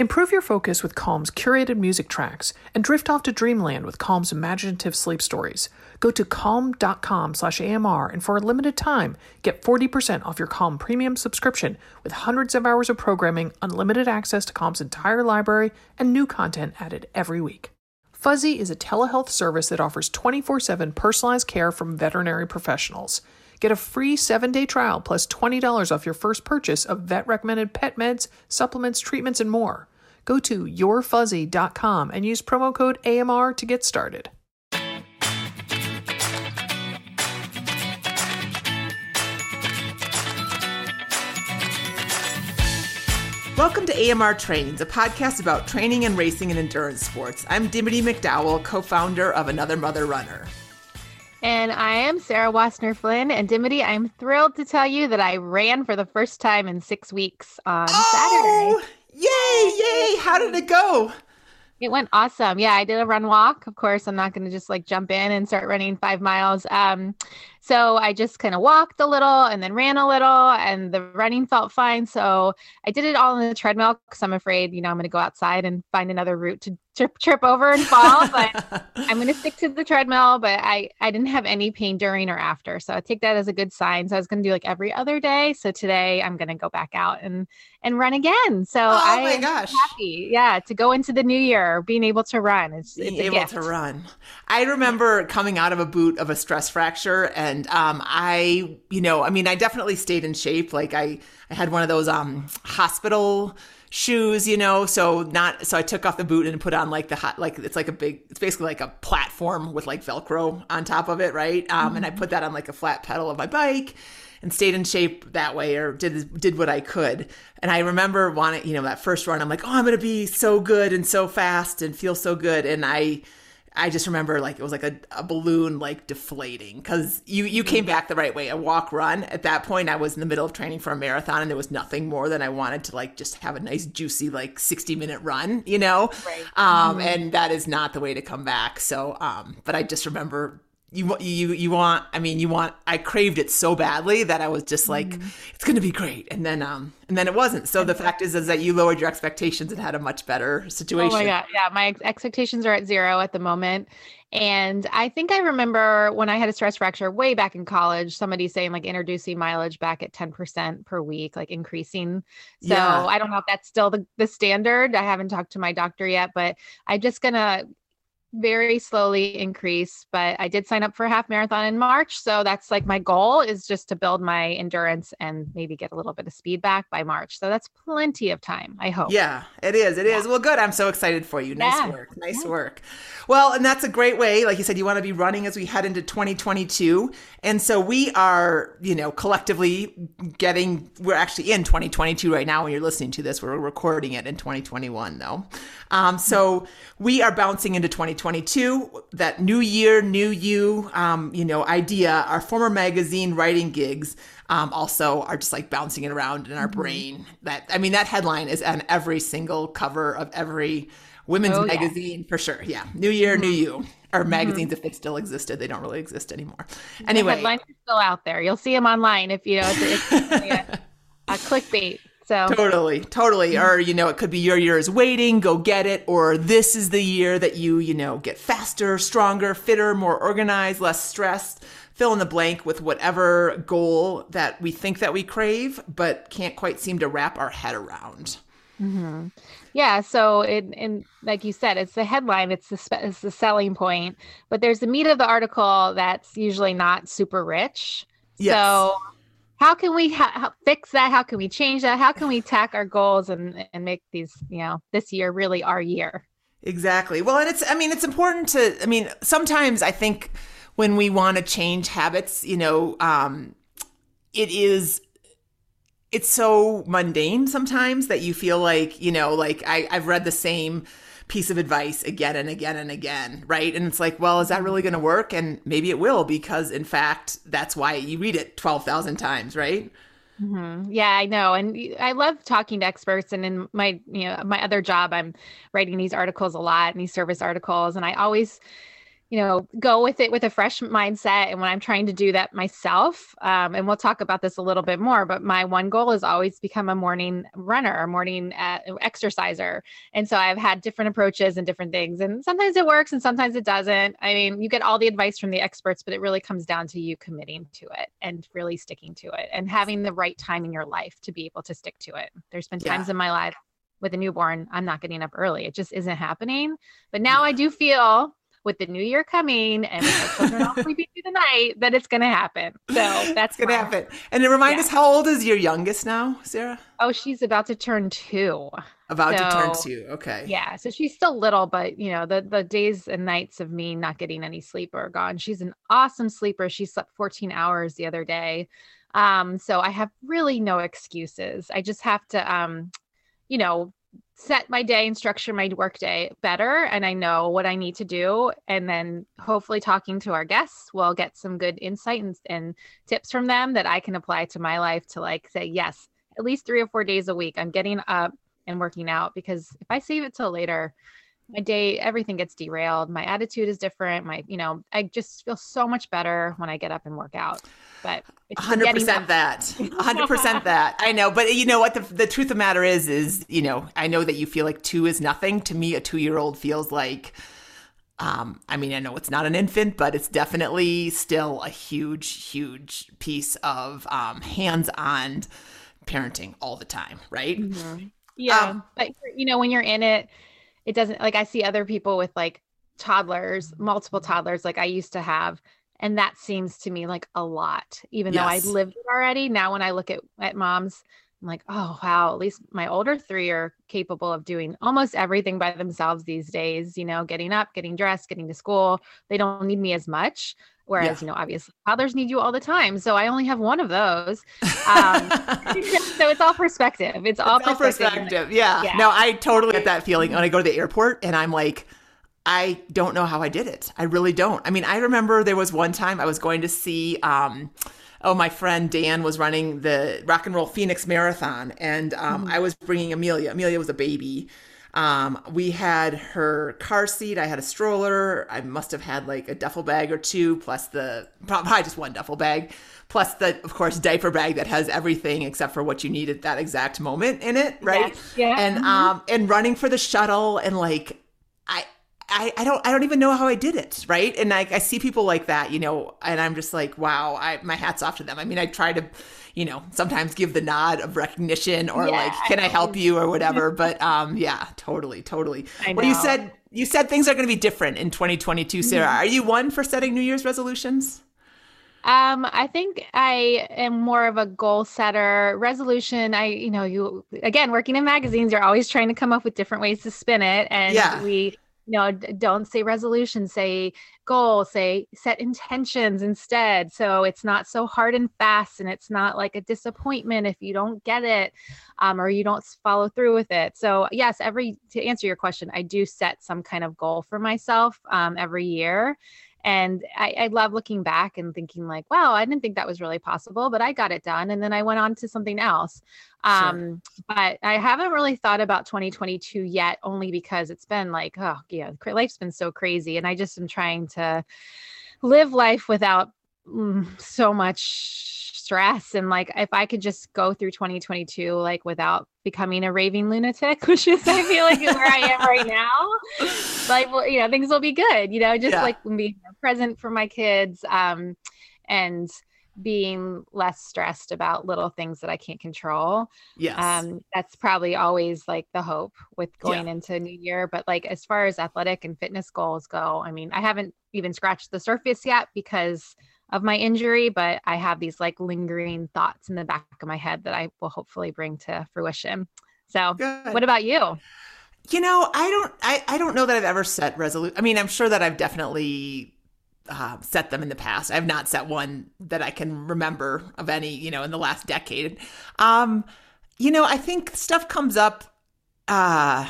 Improve your focus with Calm's curated music tracks and drift off to dreamland with Calm's imaginative sleep stories. Go to calm.com slash AMR and for a limited time, get 40% off your Calm premium subscription with hundreds of hours of programming, unlimited access to Calm's entire library, and new content added every week. Fuzzy is a telehealth service that offers 24 7 personalized care from veterinary professionals. Get a free seven day trial plus $20 off your first purchase of vet recommended pet meds, supplements, treatments, and more. Go to yourfuzzy.com and use promo code AMR to get started. Welcome to AMR Trains, a podcast about training and racing and endurance sports. I'm Dimity McDowell, co founder of Another Mother Runner. And I am Sarah Wassner Flynn. And Dimity, I'm thrilled to tell you that I ran for the first time in six weeks on oh, Saturday. Yay, yay. How did it go? It went awesome. Yeah, I did a run walk. Of course, I'm not going to just like jump in and start running five miles. Um, so I just kind of walked a little and then ran a little, and the running felt fine. So I did it all in the treadmill because I'm afraid, you know, I'm going to go outside and find another route to trip, trip over and fall. but I'm going to stick to the treadmill. But I, I didn't have any pain during or after. So I take that as a good sign. So I was going to do like every other day. So today I'm going to go back out and and run again. So oh I my gosh. happy, yeah, to go into the new year being able to run. It's, it's able gift. to run. I remember coming out of a boot of a stress fracture and and um, I, you know, I mean, I definitely stayed in shape. Like I, I had one of those um, hospital shoes, you know, so not so I took off the boot and put on like the hot like it's like a big it's basically like a platform with like velcro on top of it, right? Um mm-hmm. and I mm-hmm. put that on like a flat pedal of my bike and stayed in shape that way or did did what I could. And I remember wanting, you know, that first run I'm like, "Oh, I'm going to be so good and so fast and feel so good." And I I just remember like it was like a, a balloon like deflating because you you came back the right way. A walk run. At that point, I was in the middle of training for a marathon, and there was nothing more than I wanted to like just have a nice juicy like sixty minute run, you know. Right. Um, mm-hmm. and that is not the way to come back. So, um, but I just remember you you you want i mean you want i craved it so badly that i was just like mm-hmm. it's going to be great. And then um and then it wasn't. So the fact is is that you lowered your expectations and had a much better situation oh my god. Yeah my ex- expectations are at zero at the moment. And i think i remember when i had a stress fracture way back in college somebody saying like introducing mileage back at 10% per week like increasing. So yeah. i don't know if that's still the, the standard. I haven't talked to my doctor yet but i'm just gonna very slowly increase but i did sign up for a half marathon in march. So that's like my goal is just to build my endurance and maybe get a little bit of speed back by march. So that's plenty of time i hope. Yeah it is it is. Yeah. well good. I'm so excited for you. Nice yeah. work nice yeah. work. Well and that's a great way like you said you want to be running as we head into 2022 and so we are you know collectively getting we're actually in 2022 right now. When you're listening to this we're recording it in 2021 though. Um, so we are bouncing into 2022, that new year, new you, um, you know, idea. Our former magazine writing gigs um, also are just like bouncing it around in our mm-hmm. brain. That I mean, that headline is on every single cover of every women's oh, magazine yeah. for sure. Yeah, new year, mm-hmm. new you. Or mm-hmm. magazines, mm-hmm. if they still existed, they don't really exist anymore. Anyway, the headlines are still out there. You'll see them online if you know it's, it's a, a clickbait. So totally, totally. Mm-hmm. Or, you know, it could be your year is waiting, go get it. Or this is the year that you, you know, get faster, stronger, fitter, more organized, less stressed. Fill in the blank with whatever goal that we think that we crave, but can't quite seem to wrap our head around. Mm-hmm. Yeah. So, it, and like you said, it's the headline, it's the it's the selling point, but there's the meat of the article that's usually not super rich. Yes. So how can we ha- fix that? How can we change that? How can we tack our goals and and make these you know this year really our year? Exactly. Well and it's i mean it's important to i mean sometimes i think when we want to change habits you know um it is it's so mundane sometimes that you feel like you know like I, i've read the same piece of advice again and again and again, right? And it's like, well, is that really going to work? And maybe it will because, in fact, that's why you read it 12,000 times, right? Mm-hmm. Yeah, I know. And I love talking to experts. And in my, you know, my other job, I'm writing these articles a lot and these service articles. And I always you know, go with it with a fresh mindset. And when I'm trying to do that myself, um, and we'll talk about this a little bit more, but my one goal is always become a morning runner, a morning uh, exerciser. And so I've had different approaches and different things. And sometimes it works and sometimes it doesn't. I mean, you get all the advice from the experts, but it really comes down to you committing to it and really sticking to it and having the right time in your life to be able to stick to it. There's been times yeah. in my life with a newborn, I'm not getting up early. It just isn't happening. But now I do feel with the new year coming and with our children all sleeping through the night that it's going to happen. So that's going to happen. And remind yeah. us, how old is your youngest now, Sarah? Oh, she's about to turn two. About so, to turn two. Okay. Yeah. So she's still little, but you know, the the days and nights of me not getting any sleep are gone. She's an awesome sleeper. She slept 14 hours the other day. Um, so I have really no excuses. I just have to um, you know, set my day and structure my workday better and I know what I need to do. And then hopefully talking to our guests will get some good insight and, and tips from them that I can apply to my life to like say, yes, at least three or four days a week, I'm getting up and working out because if I save it till later, my day everything gets derailed. My attitude is different. My you know i just feel so much better when i get up and work out. But 100% that. 100% that. I know. But you know what? The, the truth of the matter is is you know i know that you feel like two is nothing. To me a two year old feels like um, I mean, I know it's not an infant, but it's definitely still a huge, huge piece of um, hands-on parenting all the time, right? Mm-hmm. Yeah, um, but you know, when you're in it, it doesn't like I see other people with like toddlers, multiple toddlers, like I used to have. And that seems to me like a lot, even yes. though I lived it already. Now, when I look at, at moms, I'm like, oh, wow, at least my older three are capable of doing almost everything by themselves these days, you know, getting up, getting dressed, getting to school. They don't need me as much. Whereas, yeah. you know, obviously fathers need you all the time. So I only have one of those. Um, so it's all perspective. It's all, it's perspective. all perspective. Yeah. yeah. No, I totally get that feeling when I go to the airport and I'm like, I don't know how I did it. I really don't. I mean, I remember there was one time I was going to see, um, oh, my friend Dan was running the Rock and Roll Phoenix Marathon, and um, mm-hmm. I was bringing Amelia. Amelia was a baby, um, we had her car seat. I had a stroller. I must have had like a duffel bag or two, plus the probably just one duffel bag, plus the of course diaper bag that has everything except for what you need at that exact moment in it, right? Yes. Yeah. And mm-hmm. um and running for the shuttle and like I I, I don't I don't even know how I did it, right? And I, I see people like that, you know, and I'm just like, wow, I my hats off to them. I mean, I try to you know, sometimes give the nod of recognition or yeah, like, can I, I help you or whatever. But um, yeah, totally, totally. Well, you said you said things are going to be different in 2022, Sarah. Mm-hmm. Are you one for setting New Year's resolutions? Um, I think I am more of a goal setter. Resolution, I, you know, you again working in magazines, you're always trying to come up with different ways to spin it. And yeah. we know don't say resolution say goal say set intentions instead. So it's not so hard and fast and it's not like a disappointment if you don't get it um, or you don't follow through with it. So yes every to answer your question i do set some kind of goal for myself um, every year. And I, I, love looking back and thinking like wow i didn't think that was really possible but i got it done and then i went on to something else um sure. but i haven't really thought about 2022 yet only because it's been like oh yeah life's been so crazy and i just am trying to live life without mm, so much stress and like if i could just go through 2022 like without becoming a raving lunatic which is i feel like where i am right now like well you know things will be good you know just yeah. like being present for my kids um and being less stressed about little things that I can't control. Yes. Um, that's probably always like the hope with going yeah. into new year. But like as far as athletic and fitness goals go, I mean, I haven't even scratched the surface yet because of my injury, but I have these like lingering thoughts in the back of my head that I will hopefully bring to fruition. So, Good. what about you? You know, I don't, I, I don't know that I've ever set resolute. I mean, I'm sure that I've definitely uh, set them in the past. I've not set one that I can remember of any, you know, in the last decade. Um, you know, I think stuff comes up. Uh,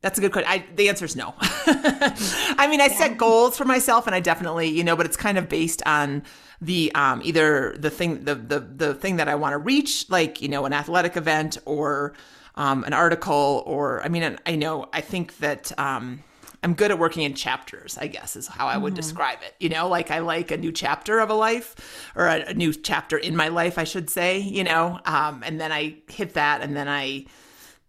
that's a good question. I, the answer is no. I mean, I yeah. set goals for myself, and I definitely, you know, but it's kind of based on the um, either the thing, the the the thing that I want to reach, like you know, an athletic event or um, an article, or I mean, I know I think that um, I'm good at working in chapters, I guess is how I would mm-hmm. describe it. You know, like I like a new chapter of a life or a, a new chapter in my life, I should say, you know, um, and then I hit that and then I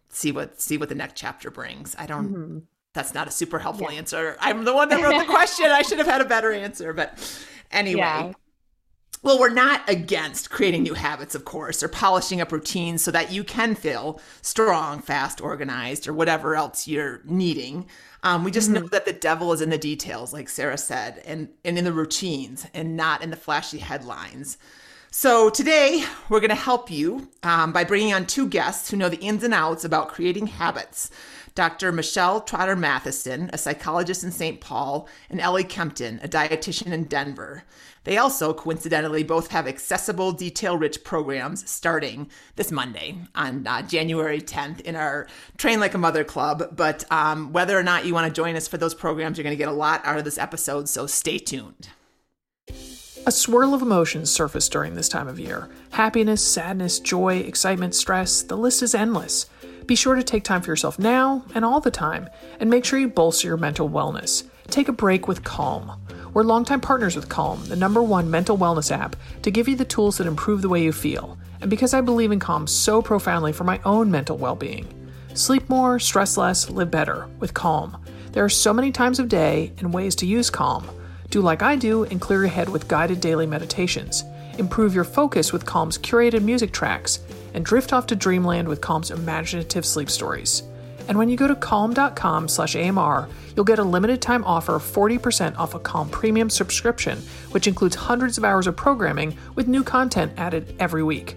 see what, see what the next chapter brings. I don't, mm-hmm. that's not a super helpful yeah. answer. I'm the one that wrote the question. I should have had a better answer, but anyway. Yeah. Well, we're not against creating new habits, of course, or polishing up routines so that you can feel strong, fast, organized, or whatever else you're needing. Um, we just mm-hmm. know that the devil is in the details, like Sarah said, and, and in the routines and not in the flashy headlines. So today we're going to help you um, by bringing on two guests who know the ins and outs about creating habits. Dr. Michelle Trotter Matheson, a psychologist in St. Paul, and Ellie Kempton, a dietitian in Denver. They also, coincidentally, both have accessible, detail rich programs starting this Monday on uh, January 10th in our Train Like a Mother Club. But um, whether or not you want to join us for those programs, you're going to get a lot out of this episode, so stay tuned. A swirl of emotions surface during this time of year happiness, sadness, joy, excitement, stress, the list is endless. Be sure to take time for yourself now and all the time, and make sure you bolster your mental wellness. Take a break with Calm. We're longtime partners with Calm, the number one mental wellness app, to give you the tools that improve the way you feel. And because I believe in Calm so profoundly for my own mental well being. Sleep more, stress less, live better with Calm. There are so many times of day and ways to use Calm. Do like I do and clear your head with guided daily meditations. Improve your focus with Calm's curated music tracks and drift off to dreamland with Calm's imaginative sleep stories. And when you go to calm.com slash AMR, you'll get a limited time offer of 40% off a Calm premium subscription, which includes hundreds of hours of programming with new content added every week.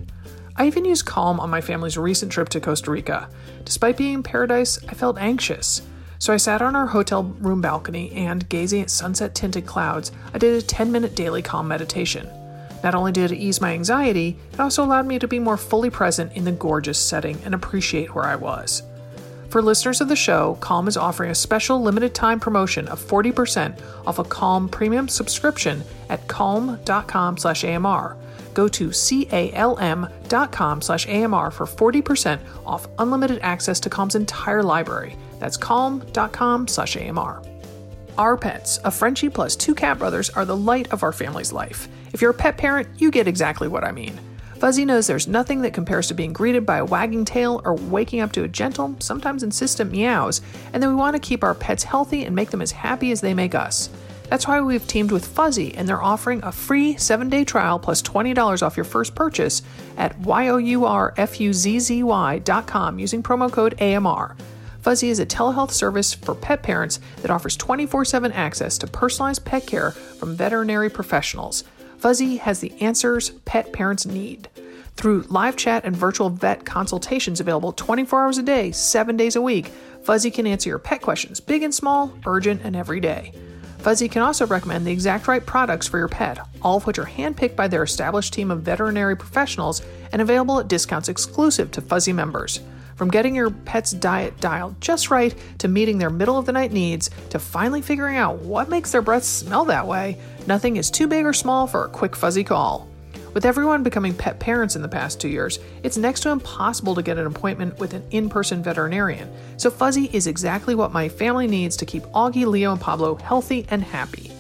I even used Calm on my family's recent trip to Costa Rica. Despite being in paradise, I felt anxious. So I sat on our hotel room balcony and, gazing at sunset tinted clouds, I did a 10 minute daily Calm meditation. Not only did it ease my anxiety, it also allowed me to be more fully present in the gorgeous setting and appreciate where I was. For listeners of the show, Calm is offering a special limited time promotion of 40% off a Calm premium subscription at calm.com slash AMR. Go to calm.com slash AMR for 40% off unlimited access to Calm's entire library. That's calm.com slash AMR. Our pets, a Frenchie plus two cat brothers, are the light of our family's life. If you're a pet parent, you get exactly what I mean. Fuzzy knows there's nothing that compares to being greeted by a wagging tail or waking up to a gentle, sometimes insistent meows, and that we want to keep our pets healthy and make them as happy as they make us. That's why we've teamed with Fuzzy and they're offering a free 7-day trial plus $20 off your first purchase at yourfuzzy.com using promo code AMR. Fuzzy is a telehealth service for pet parents that offers 24/7 access to personalized pet care from veterinary professionals. Fuzzy has the answers pet parents need. Through live chat and virtual vet consultations available 24 hours a day, 7 days a week, Fuzzy can answer your pet questions, big and small, urgent, and every day. Fuzzy can also recommend the exact right products for your pet, all of which are handpicked by their established team of veterinary professionals and available at discounts exclusive to Fuzzy members. From getting your pet's diet dialed just right to meeting their middle of the night needs to finally figuring out what makes their breath smell that way, nothing is too big or small for a quick fuzzy call. With everyone becoming pet parents in the past two years, it's next to impossible to get an appointment with an in person veterinarian, so Fuzzy is exactly what my family needs to keep Augie, Leo, and Pablo healthy and happy.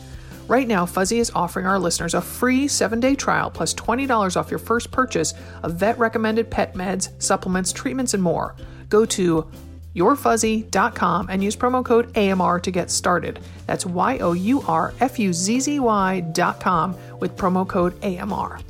Right now, Fuzzy is offering our listeners a free seven day trial plus $20 off your first purchase of vet recommended pet meds, supplements, treatments, and more. Go to yourfuzzy.com and use promo code AMR to get started. That's Y O U R F U Z Z Y.com with promo code AMR.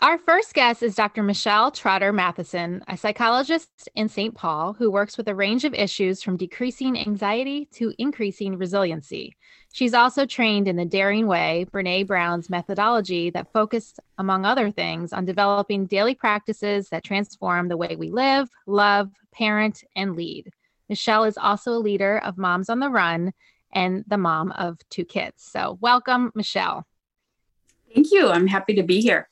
Our first guest is Dr. Michelle Trotter Matheson, a psychologist in St. Paul who works with a range of issues from decreasing anxiety to increasing resiliency. She's also trained in the Daring Way, Brene Brown's methodology that focused, among other things, on developing daily practices that transform the way we live, love, parent, and lead. Michelle is also a leader of Moms on the Run and the mom of two kids. So, welcome, Michelle. Thank you. I'm happy to be here.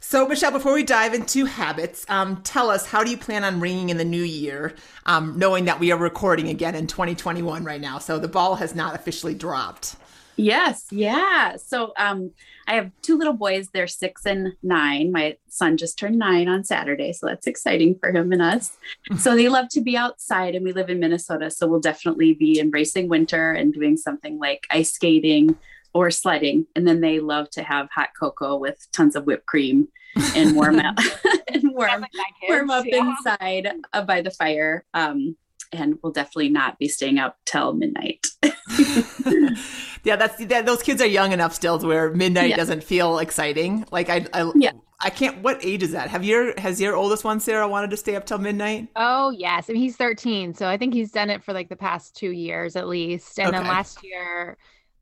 So, Michelle, before we dive into habits, um, tell us how do you plan on ringing in the new year, um, knowing that we are recording again in 2021 right now? So the ball has not officially dropped. Yes, yeah. So um, I have two little boys. They're six and nine. My son just turned nine on Saturday, so that's exciting for him and us. so they love to be outside, and we live in Minnesota, so we'll definitely be embracing winter and doing something like ice skating or sledding. And then they love to have hot cocoa with tons of whipped cream and warm up and warm, warm up yeah. inside uh, by the fire. Um, and we'll definitely not be staying up till midnight. yeah, that's that, those kids are young enough still to where midnight yeah. doesn't feel exciting. Like I, I, yeah. I can't. What age is that? Have your has your oldest one, Sarah, wanted to stay up till midnight? Oh yes, I mean he's 13, so I think he's done it for like the past two years at least. And okay. then last year,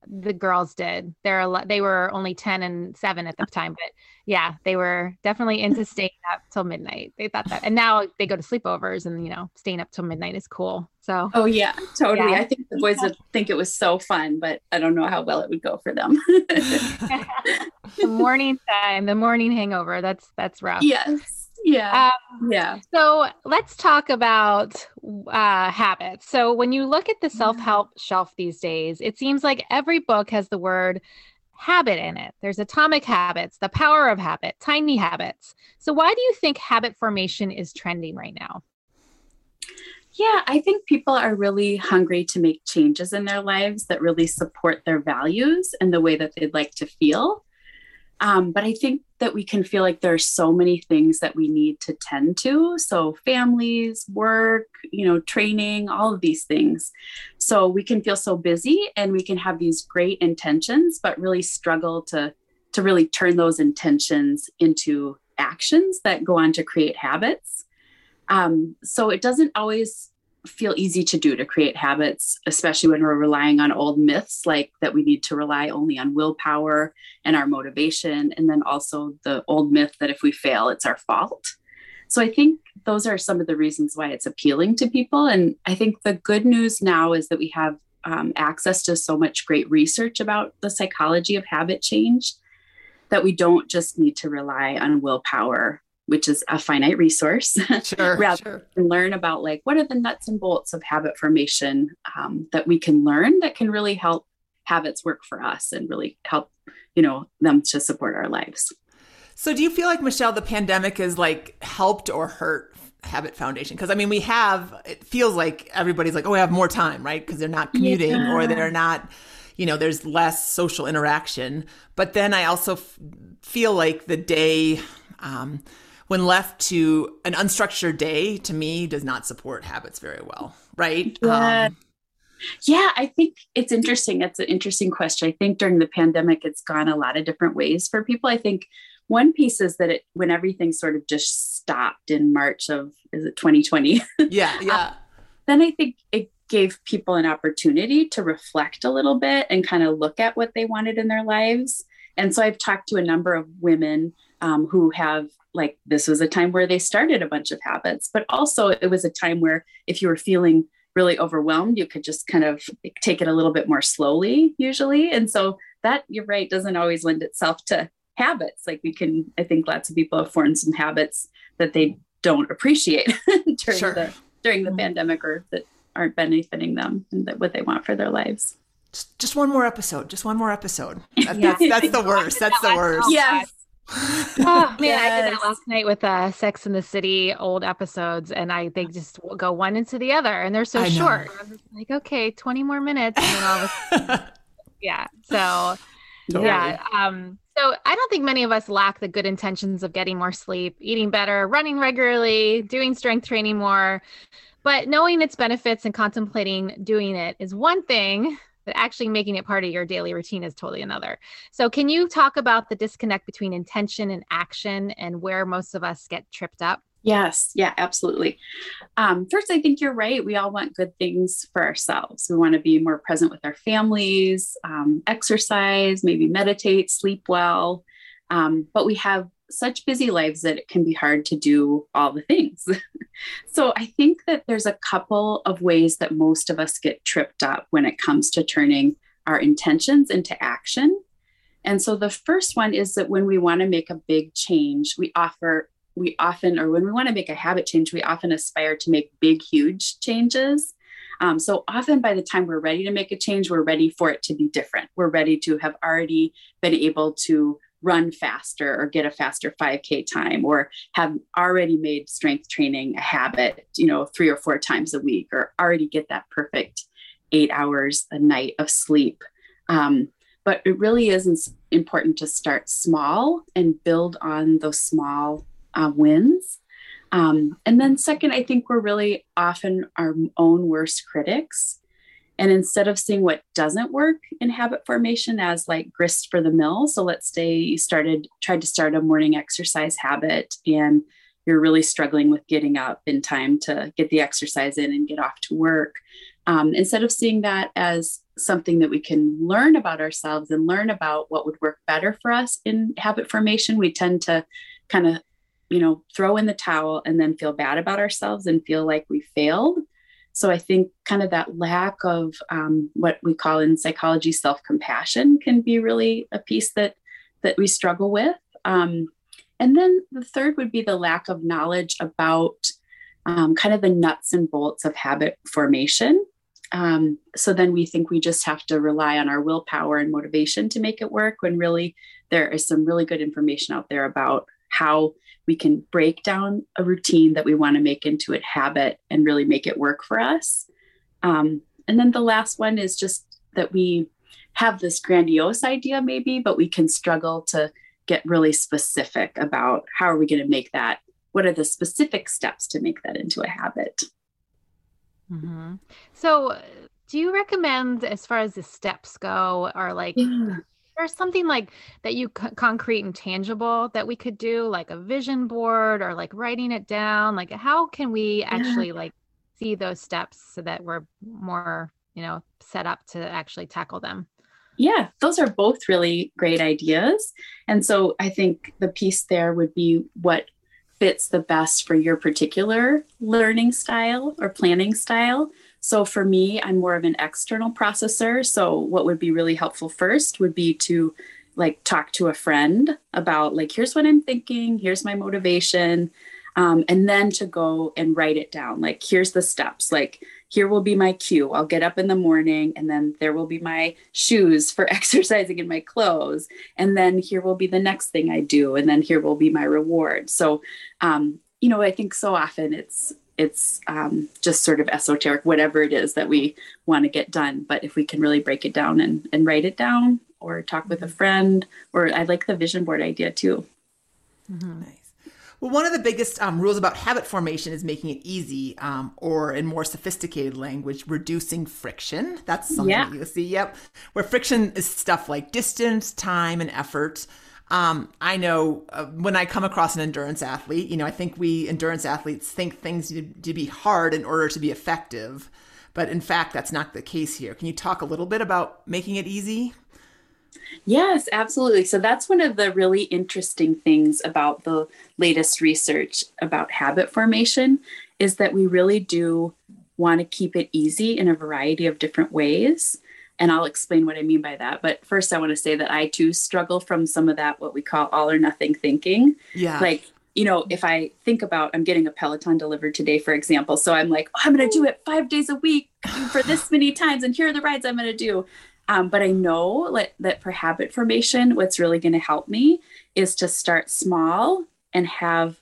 the girls did. They're they were only 10 and seven at the time, but yeah, they were definitely into staying up till midnight. They thought that, and now they go to sleepovers, and you know, staying up till midnight is cool. So, oh yeah, totally. Yeah. I think the boys would think it was so fun, but I don't know how well it would go for them. the morning time, the morning hangover. That's that's rough. Yes yeah. Um, yeah. so let's talk about uh, habits. So when you look at the self-help yeah. shelf these days it seems like every book has the word habit in it. There's atomic habits the power of habit tiny habits. So why do you think habit formation is trending right now? Yeah, I think people are really hungry to make changes in their lives that really support their values and the way that they'd like to feel. Um, but I think that we can feel like there are so many things that we need to tend to. So, families, work, you know, training, all of these things. So, we can feel so busy and we can have these great intentions, but really struggle to, to really turn those intentions into actions that go on to create habits. Um, so, it doesn't always feel easy to do to create habits, especially when we're relying on old myths like that we need to rely only on willpower and our motivation. And then also the old myth that if we fail, it's our fault. So I think those are some of the reasons why it's appealing to people. And I think the good news now is that we have um, access to so much great research about the psychology of habit change that we don't just need to rely on willpower which is a finite resource, sure, rather sure. than learn about like what are the nuts and bolts of habit formation um, that we can learn that can really help habits work for us and really help you know them to support our lives. So, do you feel like Michelle, the pandemic has like helped or hurt habit formation? Because I mean, we have it feels like everybody's like, oh, we have more time, right? Because they're not commuting yeah. or they're not you know there's less social interaction but then i also f- feel like the day um, when left to an unstructured day, to me, does not support habits very well, right? Yeah. Um, yeah, I think it's interesting. It's an interesting question. I think during the pandemic, it's gone a lot of different ways for people. I think one piece is that it, when everything sort of just stopped in March of, is it 2020? Yeah, yeah. uh, then I think it gave people an opportunity to reflect a little bit and kind of look at what they wanted in their lives. And so I've talked to a number of women um, who have like this was a time where they started a bunch of habits, but also it was a time where if you were feeling really overwhelmed, you could just kind of take it a little bit more slowly, usually. And so that, you're right, doesn't always lend itself to habits. Like we can, I think lots of people have formed some habits that they don't appreciate during sure. the during the mm-hmm. pandemic or that aren't benefiting them and that what they want for their lives. Just, just one more episode. Just one more episode. That, that's that's the worst. That's the worst. Yes oh man, yes. I did that last night with uh, Sex and the City old episodes, and I they just go one into the other, and they're so I short. like, okay, twenty more minutes, and then all of a yeah. So totally. yeah, um, so I don't think many of us lack the good intentions of getting more sleep, eating better, running regularly, doing strength training more. But knowing its benefits and contemplating doing it is one thing but actually making it part of your daily routine is totally another. So, can you talk about the disconnect between intention and action and where most of us get tripped up? Yes, yeah, absolutely. Um, first, I think you're right. We all want good things for ourselves. We want to be more present with our families, um, exercise, maybe meditate, sleep well. Um, but we have such busy lives that it can be hard to do all the things. so I think that there's a couple of ways that most of us get tripped up when it comes to turning our intentions into action. And so the first one is that when we want to make a big change, we offer we often or when we want to make a habit change, we often aspire to make big huge changes. Um, so often by the time we're ready to make a change, we're ready for it to be different. We're ready to have already been able to run faster or get a faster 5k time or have already made strength training a habit you know three or four times a week or already get that perfect eight hours a night of sleep. Um, but it really is important to start small and build on those small uh, wins. Um, and then second i think we're really often our own worst critics and instead of seeing what doesn't work in habit formation as like grist for the mill, so let's say you started, tried to start a morning exercise habit and you're really struggling with getting up in time to get the exercise in and get off to work. Um, instead of seeing that as something that we can learn about ourselves and learn about what would work better for us in habit formation, we tend to kind of, you know, throw in the towel and then feel bad about ourselves and feel like we failed. So I think kind of that lack of um, what we call in psychology self-compassion can be really a piece that that we struggle with. Um, and then the third would be the lack of knowledge about um, kind of the nuts and bolts of habit formation. Um, so then we think we just have to rely on our willpower and motivation to make it work when really there is some really good information out there about how we can break down a routine that we want to make into a habit and really make it work for us. Um, and then the last one is just that we have this grandiose idea, maybe, but we can struggle to get really specific about how are we going to make that? What are the specific steps to make that into a habit? Mm-hmm. So, do you recommend, as far as the steps go, or like yeah there's something like that you c- concrete and tangible that we could do like a vision board or like writing it down like how can we actually yeah. like see those steps so that we're more you know set up to actually tackle them? Yeah those are both really great ideas. And so i think the piece there would be what fits the best for your particular learning style or planning style so for me, I'm more of an external processor. So what would be really helpful first would be to like talk to a friend about like here's what I'm thinking, here's my motivation, um, and then to go and write it down. Like here's the steps. Like here will be my cue. I'll get up in the morning, and then there will be my shoes for exercising in my clothes, and then here will be the next thing I do, and then here will be my reward. So, um, you know, I think so often it's it's um, just sort of esoteric, whatever it is that we want to get done. But if we can really break it down and, and write it down or talk with a friend, or I like the vision board idea too. Mm-hmm. Nice. Well, one of the biggest um, rules about habit formation is making it easy, um, or in more sophisticated language, reducing friction. That's something yeah. you see. Yep. Where friction is stuff like distance, time, and effort. Um, I know uh, when I come across an endurance athlete, you know, I think we endurance athletes think things need to be hard in order to be effective. But in fact, that's not the case here. Can you talk a little bit about making it easy? Yes, absolutely. So that's one of the really interesting things about the latest research about habit formation is that we really do want to keep it easy in a variety of different ways. And I'll explain what I mean by that. But first, I want to say that I too struggle from some of that, what we call all or nothing thinking. Yeah. Like, you know, if I think about, I'm getting a Peloton delivered today, for example. So I'm like, oh, I'm going to do it five days a week for this many times. And here are the rides I'm going to do. Um, but I know that, that for habit formation, what's really going to help me is to start small and have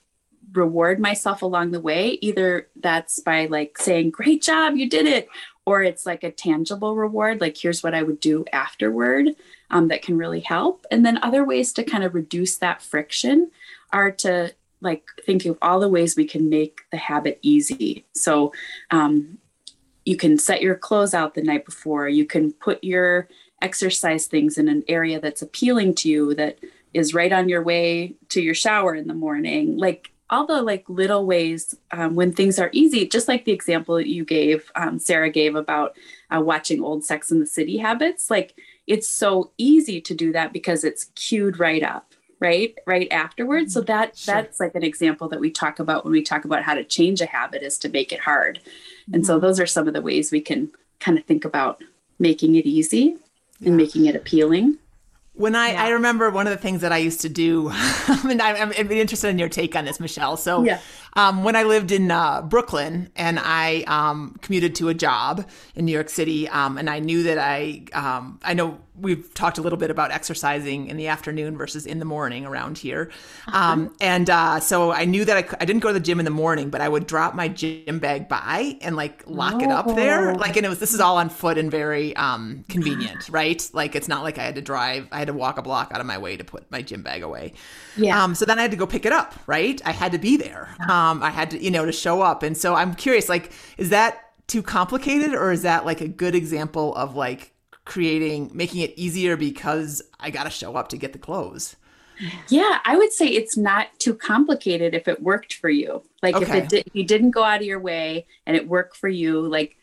reward myself along the way. Either that's by like saying, Great job, you did it, or it's like a tangible reward like here's what i would do afterward um, that can really help. And then other ways to kind of reduce that friction are to like think of all the ways we can make the habit easy. So um, you can set your clothes out the night before. You can put your exercise things in an area that's appealing to you that is right on your way to your shower in the morning. Like all the like little ways um, when things are easy, just like the example that you gave, um, Sarah gave about uh, watching old Sex and the City habits. Like it's so easy to do that because it's queued right up, right, right afterwards. So that sure. that's like an example that we talk about when we talk about how to change a habit is to make it hard. And mm-hmm. so those are some of the ways we can kind of think about making it easy yeah. and making it appealing. When I, yeah. I remember one of the things that I used to do, and I'm, I'm interested in your take on this, Michelle. So, yeah. Um, when I lived in uh, Brooklyn and I um, commuted to a job in New York City, um, and I knew that I, um, I know we've talked a little bit about exercising in the afternoon versus in the morning around here. Um, uh-huh. and uh, so I knew that I, I didn't go to the gym in the morning, but I would drop my gym bag by and like lock it up there. Like, and it was, this is all on foot and very um, convenient, right? Like, it's not like I had to drive, I had to walk a block out of my way to put my gym bag away. Yeah. Um, so then I had to go pick it up, right? I had to be there. Um, I had to, you know, to show up. And so I'm curious, like, is that too complicated or is that like a good example of like creating making it easier because I got to show up to get the clothes. Yeah, I would say it's not too complicated if it worked for you. Like okay. if it did, you didn't go out of your way and it worked for you, like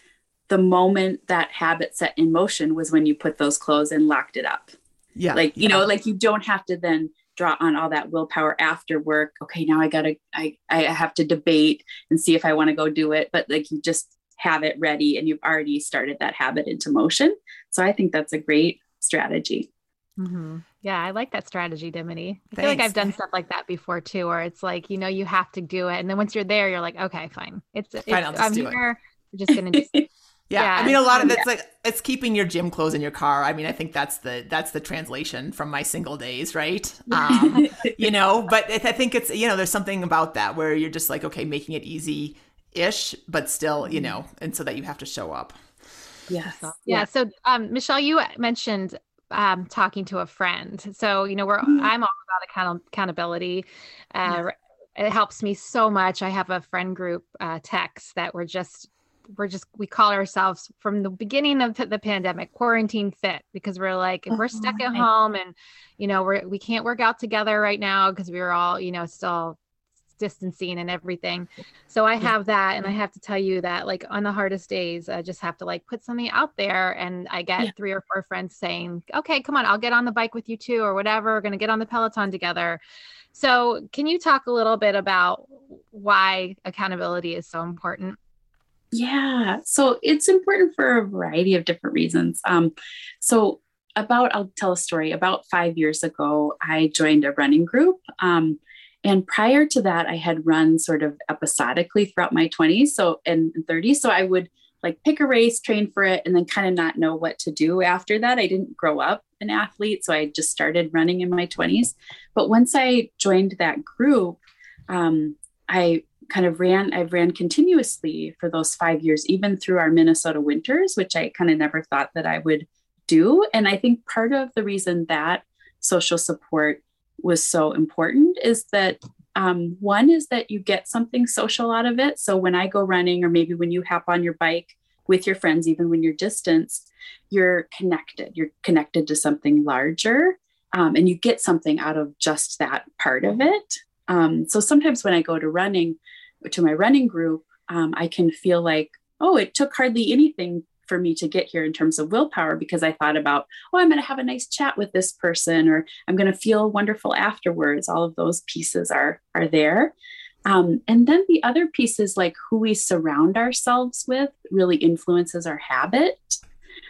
the moment that habit set in motion was when you put those clothes and locked it up. Yeah. Like, you yeah. know, like you don't have to then draw on all that willpower after work. Okay, now I gotta I I have to debate and see if I want to go do it. But like you just have it ready and you've already started that habit into motion. So I think that's a great strategy. Mm-hmm. Yeah, I like that strategy, Dimity. I Thanks. feel like I've done stuff like that before too, where it's like, you know, you have to do it. And then once you're there, you're like, okay, fine. It's, it's I'm here. It. We're just going to just. Yeah. yeah. I mean, a lot of it's yeah. like, it's keeping your gym clothes in your car. I mean, I think that's the, that's the translation from my single days, right? Um, you know, but I think it's, you know, there's something about that where you're just like, okay, making it easy ish, but still, you know, and so that you have to show up. Yes. Yeah. yeah. So, um, Michelle, you mentioned um, talking to a friend. So, you know, we're mm-hmm. I'm all about account- accountability. Uh, yes. It helps me so much. I have a friend group uh, text that we're just we're just we call ourselves from the beginning of the pandemic quarantine fit because we're like we're oh, stuck at home and you know we're we can't work out together right now because we were all you know still distancing and everything. So I have that. And I have to tell you that, like, on the hardest days, I just have to like put something out there. And I get yeah. three or four friends saying, okay, come on, I'll get on the bike with you too, or whatever. We're going to get on the Peloton together. So, can you talk a little bit about why accountability is so important? Yeah, so it's important for a variety of different reasons. Um, so, about I'll tell a story. About five years ago, I joined a running group. Um, and prior to that, I had run sort of episodically throughout my 20s so and 30s. So I would like pick a race, train for it, and then kind of not know what to do after that. I didn't grow up an athlete, so I just started running in my 20s. But once I joined that group, um, I kind of ran, i've ran continuously for those five years, even through our Minnesota winters, which I kind of never thought that I would do. And I think part of the reason that social support was so important is that um, one is that you get something social out of it. So when I go running, or maybe when you hop on your bike with your friends, even when you're distanced, you're connected. You're connected to something larger, um, and you get something out of just that part of it. Um, so sometimes when I go to running, to my running group, um, I can feel like, oh, it took hardly anything for me to get here in terms of willpower because I thought about, oh, I'm going to have a nice chat with this person or I'm going to feel wonderful afterwards. All of those pieces are are there. Um, and then the other piece is like who we surround ourselves with really influences our habit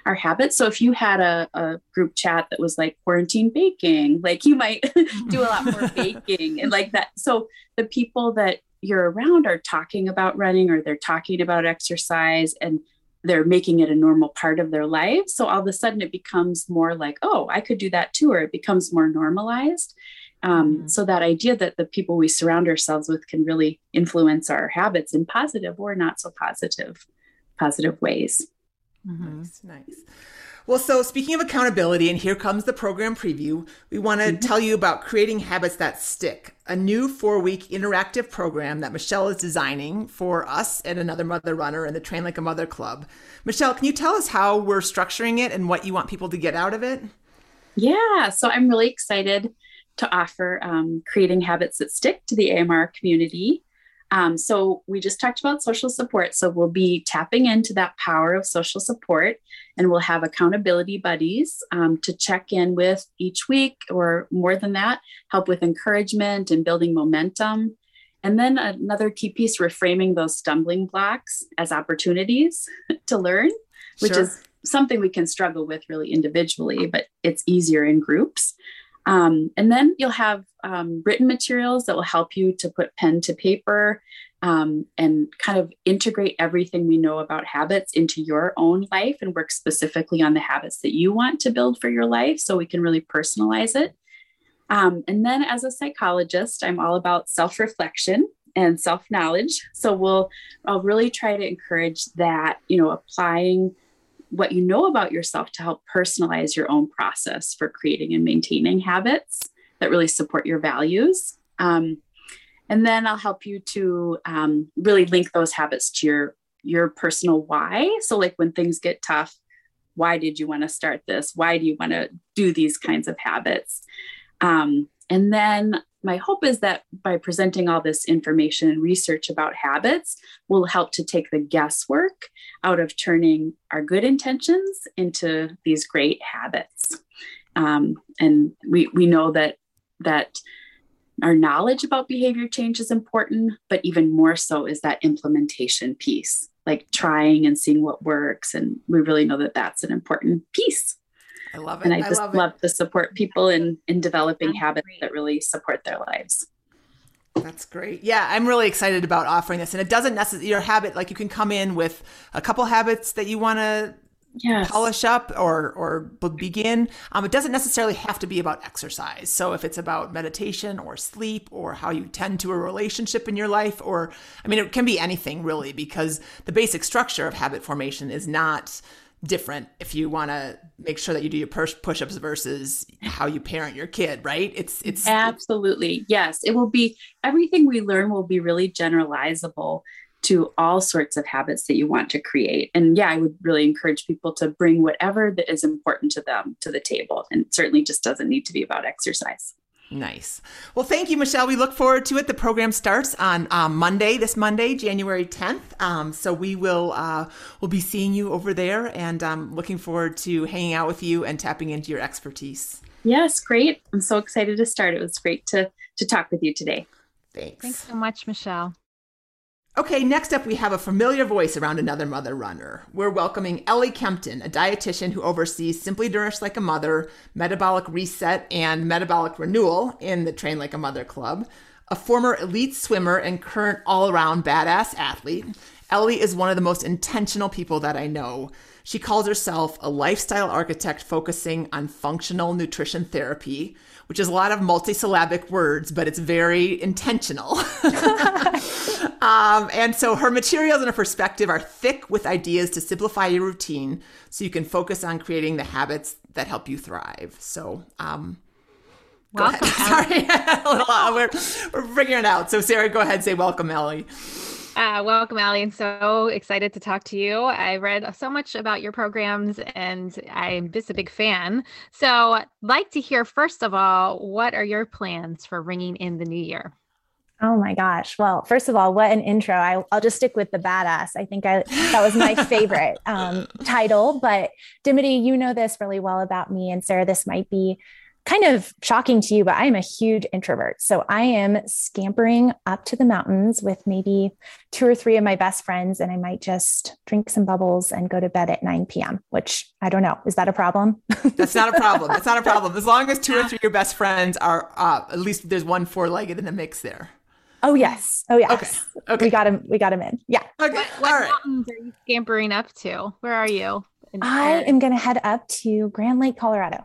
our habits. So if you had a, a, group chat that was like quarantine baking, like you might do a lot more baking and like that. So the people that you're around are talking about running or they're talking about exercise and they're making it a normal part of their life. So all of a sudden it becomes more like, oh, I could do that too, or it becomes more normalized. Um, mm-hmm. So that idea that the people we surround ourselves with can really influence our habits in positive or not so positive, positive ways. Mm-hmm. Nice, nice. Well, so speaking of accountability, and here comes the program preview, we want to mm-hmm. tell you about creating habits that stick, a new four week interactive program that Michelle is designing for us and another mother runner in the Train Like a Mother Club. Michelle, can you tell us how we're structuring it and what you want people to get out of it? Yeah, so I'm really excited to offer um, creating habits that stick to the AMR community. Um, so we just talked about social support. So we'll be tapping into that power of social support and we'll have accountability buddies um, to check in with each week or more than that, help with encouragement and building momentum. And then another key piece, reframing those stumbling blocks as opportunities to learn, which sure. is something we can struggle with really individually, but it's easier in groups. Um, and then you'll have um, written materials that will help you to put pen to paper um, and kind of integrate everything we know about habits into your own life and work specifically on the habits that you want to build for your life so we can really personalize it. Um, and then as a psychologist, I'm all about self reflection and self knowledge. So we'll, I'll really try to encourage that, you know, applying what you know about yourself to help personalize your own process for creating and maintaining habits that really support your values. Um, and then I'll help you to um, really link those habits to your your personal why. So like when things get tough, why did you want to start this? Why do you want to do these kinds of habits? Um, and then my hope is that by presenting all this information and research about habits will help to take the guesswork out of turning our good intentions into these great habits. Um, and we, we know that that our knowledge about behavior change is important, but even more so is that implementation piece, like trying and seeing what works. And we really know that that's an important piece. I love it. And I just love, love to support people in in developing That's habits great. that really support their lives. That's great. Yeah, I'm really excited about offering this. And it doesn't necessarily, your habit, like you can come in with a couple habits that you want to Yes. polish up or or begin. Um, it doesn't necessarily have to be about exercise. So if it's about meditation or sleep or how you tend to a relationship in your life, or I mean, it can be anything really, because the basic structure of habit formation is not different if you want to make sure that you do your push push-ups versus how you parent your kid right it's it's Absolutely. Yes. It will be everything we learn will be really generalizable to all sorts of habits that you want to create. And yeah, I would really encourage people to bring whatever that is important to them to the table. And it certainly just doesn't need to be about exercise. Nice. Well, thank you, Michelle. We look forward to it. The program starts on um, Monday, this Monday, January 10th. Um, so we will uh, we'll be seeing you over there, and um, looking forward to hanging out with you and tapping into your expertise. Yes, great. I'm so excited to start. It was great to to talk with you today. Thanks. Thanks so much, Michelle. Okay, next up, we have a familiar voice around another mother runner. We're welcoming Ellie Kempton, a dietitian who oversees Simply Nourish Like a Mother, Metabolic Reset, and Metabolic Renewal in the Train Like a Mother Club. A former elite swimmer and current all around badass athlete, Ellie is one of the most intentional people that I know. She calls herself a lifestyle architect focusing on functional nutrition therapy, which is a lot of multisyllabic words, but it's very intentional. Um, and so her materials and her perspective are thick with ideas to simplify your routine so you can focus on creating the habits that help you thrive. So, um, Welcome. Sorry, a little, we're, we're figuring it out. So, Sarah, go ahead, and say welcome, Ellie. Uh, welcome, Ellie. and so excited to talk to you. I read so much about your programs and I'm just a big fan. So, I'd like to hear, first of all, what are your plans for ringing in the new year? Oh my gosh. Well, first of all, what an intro. I, I'll just stick with the badass. I think I, that was my favorite um, title. But Dimity, you know this really well about me. And Sarah, this might be kind of shocking to you, but I am a huge introvert. So I am scampering up to the mountains with maybe two or three of my best friends, and I might just drink some bubbles and go to bed at 9 p.m., which I don't know. Is that a problem? That's not a problem. That's not a problem. As long as two or three of your best friends are, uh, at least there's one four legged in the mix there. oh, yes. Oh, yes. Okay. Okay. We got him. We got him in. Yeah. Okay. What All right. mountains are you scampering up to? Where are you? I am going to head up to Grand Lake, Colorado.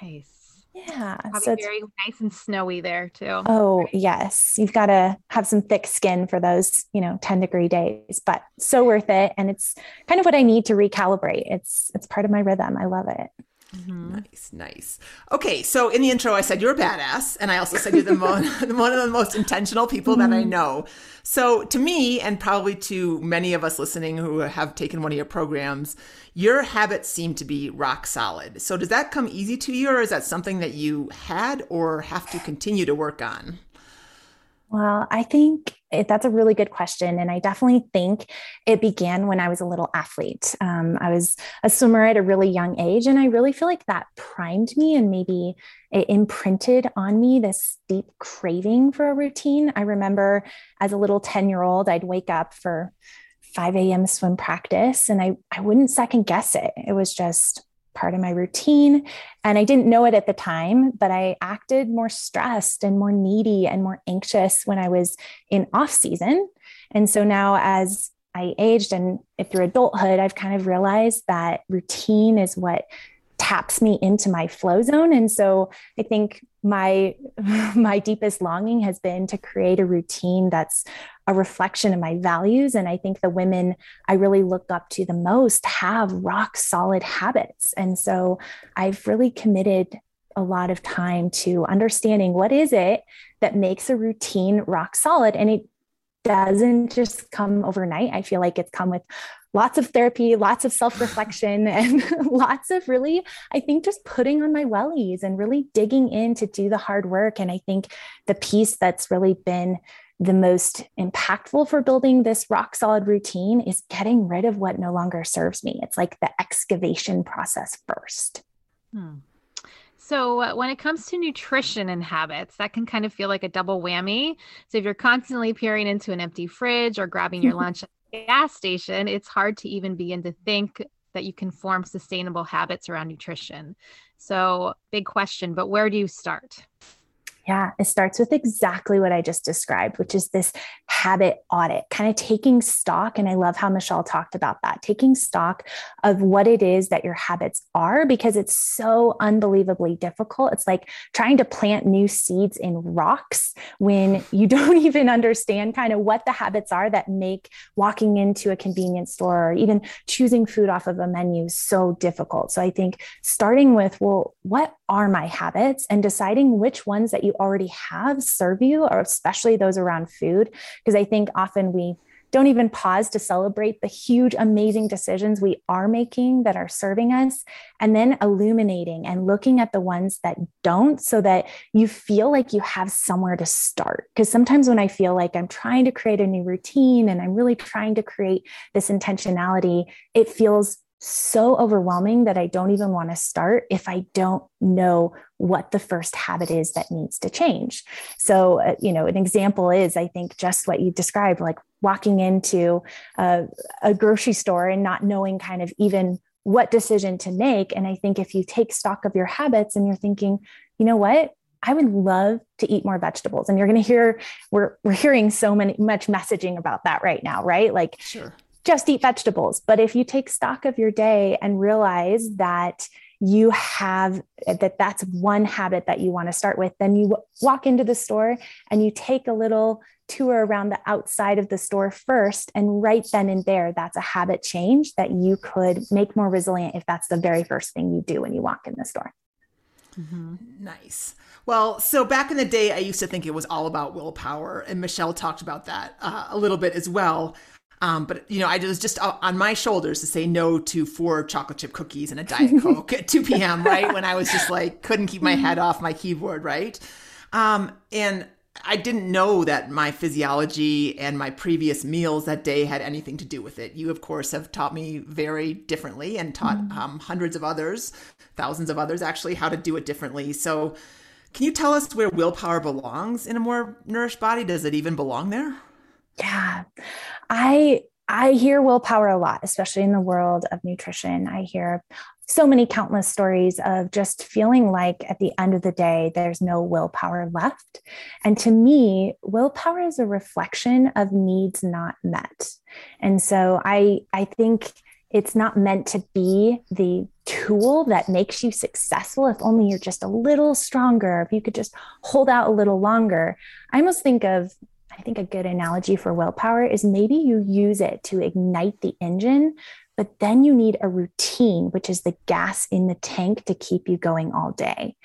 nice. Yeah. Probably So it's, very nice and snowy there too. oh, yes. You've got to have some thick skin for those, you know, 10 degree days, but so worth it. And it's kind of what I need to recalibrate. It's, it's part of my rhythm. I love it. Mhm. Nice, nice. Okay, so in the intro, I said you're a badass, and I also said you're the mo- one of the most intentional people that I know. So to me, and probably to many of us listening who have taken one of your programs, your habits seem to be rock solid. So does that come easy to you, or is that something that you had or have to continue to work on? Well, I think it, that's a really good question. And I definitely think it began when I was a little athlete. Um, I was a swimmer at a really young age, and I really feel like that primed me and maybe it imprinted on me this deep craving for a routine. I remember as a little 10 year old, I'd wake up for 5 a.m. swim practice and I, I wouldn't second guess it. It was just part of my routine. And I didn't know it at the time, but I acted more stressed and more needy and more anxious when I was in off season. And so now, as I aged and through adulthood, I've kind of realized that routine is what taps me into my flow zone. And so I think my my deepest longing has been to create a routine that's a reflection of my values. And i think the women i really look up to the most have rock solid habits. And so i've really committed a lot of time to understanding what is it that makes a routine rock solid. And it doesn't just come overnight. I feel like it's come with lots of therapy, lots of self reflection, and lots of really, I think, just putting on my wellies and really digging in to do the hard work. And I think the piece that's really been the most impactful for building this rock solid routine is getting rid of what no longer serves me. It's like the excavation process first. Hmm. So, uh, when it comes to nutrition and habits, that can kind of feel like a double whammy. So, if you're constantly peering into an empty fridge or grabbing your lunch gas station, it's hard to even begin to think that you can form sustainable habits around nutrition. So, big question, but where do you start? Yeah, it starts with exactly what I just described, which is this habit audit, kind of taking stock. And I love how Michelle talked about that taking stock of what it is that your habits are, because it's so unbelievably difficult. It's like trying to plant new seeds in rocks when you don't even understand kind of what the habits are that make walking into a convenience store or even choosing food off of a menu so difficult. So I think starting with, well, what are my habits and deciding which ones that you already have serve you, or especially those around food. Because I think often we don't even pause to celebrate the huge, amazing decisions we are making that are serving us, and then illuminating and looking at the ones that don't so that you feel like you have somewhere to start. Because sometimes when I feel like I'm trying to create a new routine and I'm really trying to create this intentionality, it feels so overwhelming that I don't even want to start if I don't know what the first habit is that needs to change. So, uh, you know, an example is I think just what you described, like walking into a, a grocery store and not knowing kind of even what decision to make. And I think if you take stock of your habits and you're thinking, you know what, I would love to eat more vegetables. And you're going to hear we're we're hearing so many much messaging about that right now, right? Like sure just eat vegetables. But if you take stock of your day and realize that you have that that's one habit that you want to start with, then you walk into the store and you take a little tour around the outside of the store first. And right then and there, that's a habit change that you could make more resilient if that's the very first thing you do when you walk in the store. Mm-hmm. Nice. Well, so back in the day, I used to think it was all about willpower, and Michelle talked about that uh, a little bit as well. Um, but you know, I was just uh, on my shoulders to say no to four chocolate chip cookies and a diet coke at 2 p.m. Right when I was just like couldn't keep my head off my keyboard. Right, um, and I didn't know that my physiology and my previous meals that day had anything to do with it. You, of course, have taught me very differently and taught mm-hmm. um, hundreds of others, thousands of others actually, how to do it differently. So, can you tell us where willpower belongs in a more nourished body? Does it even belong there? Yeah. I I hear willpower a lot, especially in the world of nutrition. I hear so many countless stories of just feeling like at the end of the day, there's no willpower left. And to me, willpower is a reflection of needs not met. And so I, I think it's not meant to be the tool that makes you successful if only you're just a little stronger, if you could just hold out a little longer. I almost think of I think a good analogy for willpower is maybe you use it to ignite the engine, but then you need a routine, which is the gas in the tank to keep you going all day.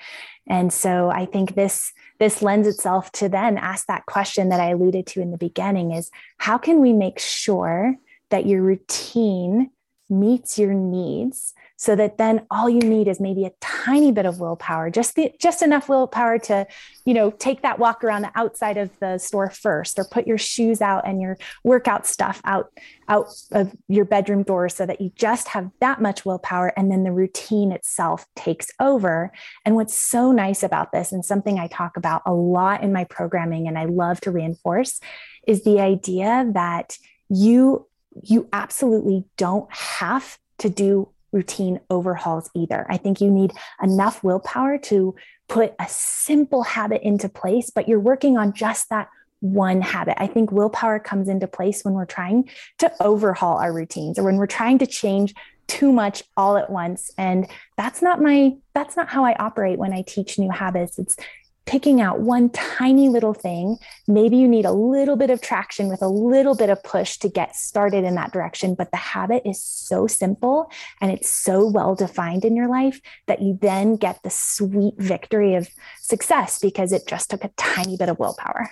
And so I think this this lends itself to then ask that question that I alluded to in the beginning is how can we make sure that your routine meets your needs so that then all you need is maybe a tiny bit of willpower just the, just enough willpower to you know take that walk around the outside of the store first or put your shoes out and your workout stuff out out of your bedroom door so that you just have that much willpower and then the routine itself takes over. And what's so nice about this and something i talk about a lot in my programming and i love to reinforce is the idea that you you absolutely don't have to do routine overhauls either. I think you need enough willpower to put a simple habit into place, but you're working on just that one habit. I think willpower comes into place when we're trying to overhaul our routines or when we're trying to change too much all at once and that's not my that's not how I operate when I teach new habits. It's picking out one tiny little thing. Maybe you need a little bit of traction with a little bit of push to get started in that direction. But the habit is so simple and it's so well defined in your life that you then get the sweet victory of success because it just took a tiny bit of willpower.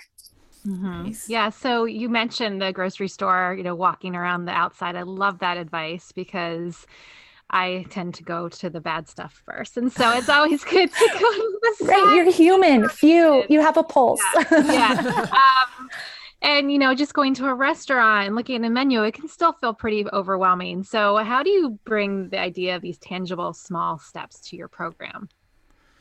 Mm-hmm. Nice. Yeah. So you mentioned the grocery store, you know, walking around the outside. I love that advice because I tend to go to the bad stuff first. And so it's always good to go to the Right. You're human. Few, you have a pulse. Yeah. yeah. Um, and you know just going to a restaurant and looking at the menu it can still feel pretty overwhelming so how do you bring the idea of these tangible small steps to your program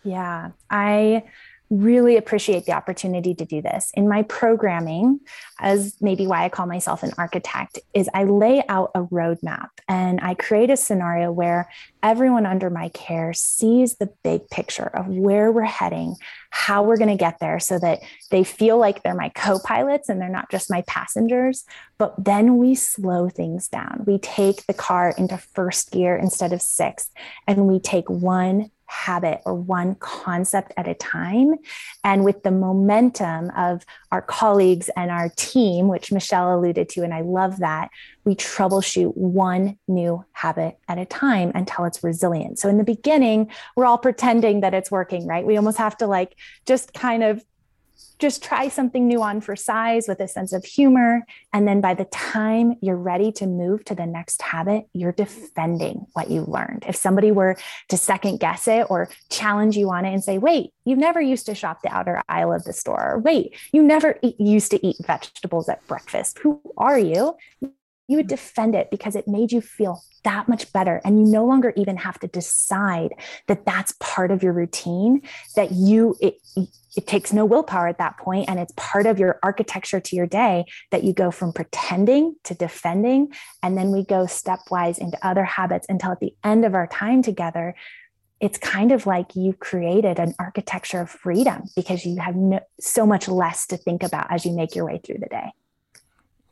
yeah i really appreciate the opportunity to do this. In my programming, as maybe why I call myself an architect, is I lay out a roadmap and I create a scenario where everyone under my care sees the big picture of where we're heading, how we're going to get there, so that they feel like they're my co pilots and they're not just my passengers. But then we slow things down. We take the car into first gear instead of sixth, and we take one habit or one concept at a time. And with the momentum of our colleagues and our team, which Michelle alluded to, and I love that, we troubleshoot one new habit at a time until it's resilient. So in the beginning, we're all pretending that it's working, right? We almost have to like just kind of just try something new on for size with a sense of humor. And then by the time you're ready to move to the next habit, you're defending what you learned. If somebody were to second guess it or challenge you on it and say, wait, you never used to shop the outer aisle of the store, or wait, you never eat, used to eat vegetables at breakfast. Who are you? You would defend it because it made you feel that much better. And you no longer even have to decide that that's part of your routine, that you, it, it takes no willpower at that point and it's part of your architecture to your day that you go from pretending to defending and then we go stepwise into other habits until at the end of our time together it's kind of like you created an architecture of freedom because you have no, so much less to think about as you make your way through the day.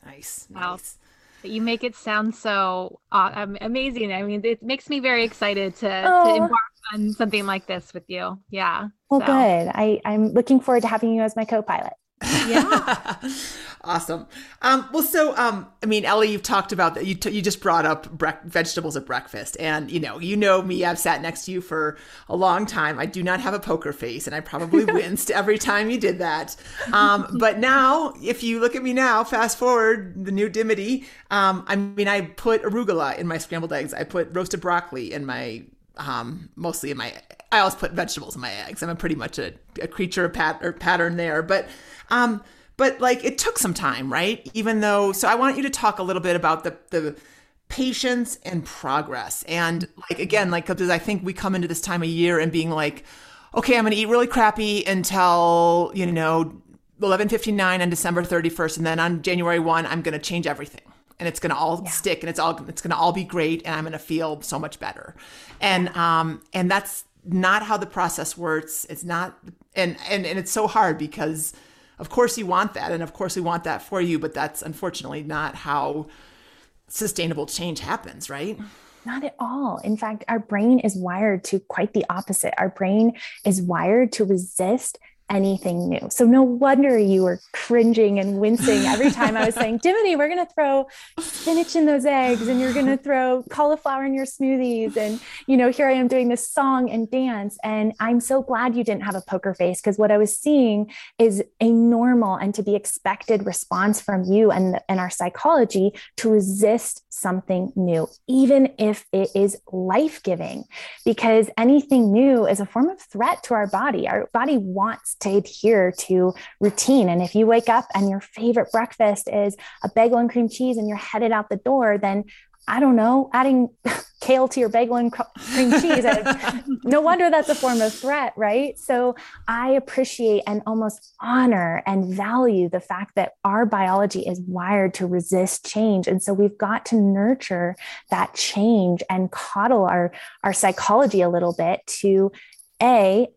Nice wow. nice you make it sound so uh, amazing. I mean, it makes me very excited to, oh. to embark on something like this with you. Yeah. Well, so. good. I, I'm looking forward to having you as my co-pilot. Yeah. awesome. Um, well, so um, I mean, Ellie, you've talked about that. You t- you just brought up bre- vegetables at breakfast, and you know, you know me. I've sat next to you for a long time. I do not have a poker face, and I probably winced every time you did that. Um, but now, if you look at me now, fast forward the new Dimity. Um, I mean, I put arugula in my scrambled eggs. I put roasted broccoli in my um, mostly in my. I always put vegetables in my eggs. I'm a pretty much a, a creature of pat or pattern there, but um, but like it took some time, right? Even though, so I want you to talk a little bit about the the patience and progress, and like again, like because I think we come into this time of year and being like, okay, I'm going to eat really crappy until you know 11:59 on December 31st, and then on January 1, I'm going to change everything and it's going to all yeah. stick and it's all it's going to all be great and I'm going to feel so much better. And um and that's not how the process works. It's not and and and it's so hard because of course you want that and of course we want that for you but that's unfortunately not how sustainable change happens right not at all. In fact, our brain is wired to quite the opposite. Our brain is wired to resist anything new. So no wonder you were cringing and wincing every time I was saying, Dimity, we're going to throw spinach in those eggs and you're going to throw cauliflower in your smoothies. And, you know, here I am doing this song and dance. And I'm so glad you didn't have a poker face because what I was seeing is a normal and to be expected response from you and, and our psychology to resist something new, even if it is life giving, because anything new is a form of threat to our body. Our body wants to adhere to routine. And if you wake up and your favorite breakfast is a bagel and cream cheese and you're headed out the door, then I don't know, adding kale to your bagel and cream cheese. no wonder that's a form of threat, right? So I appreciate and almost honor and value the fact that our biology is wired to resist change. And so we've got to nurture that change and coddle our, our psychology a little bit to a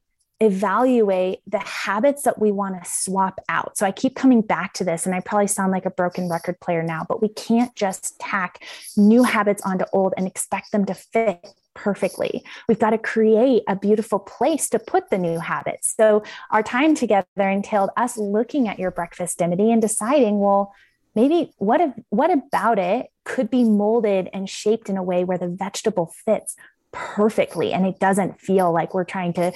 evaluate the habits that we want to swap out. So I keep coming back to this, and I probably sound like a broken record player now, but we can't just tack new habits onto old and expect them to fit perfectly. We've got to create a beautiful place to put the new habits. So our time together entailed us looking at your breakfast dimity and deciding, well, maybe what if what about it could be molded and shaped in a way where the vegetable fits perfectly and it doesn't feel like we're trying to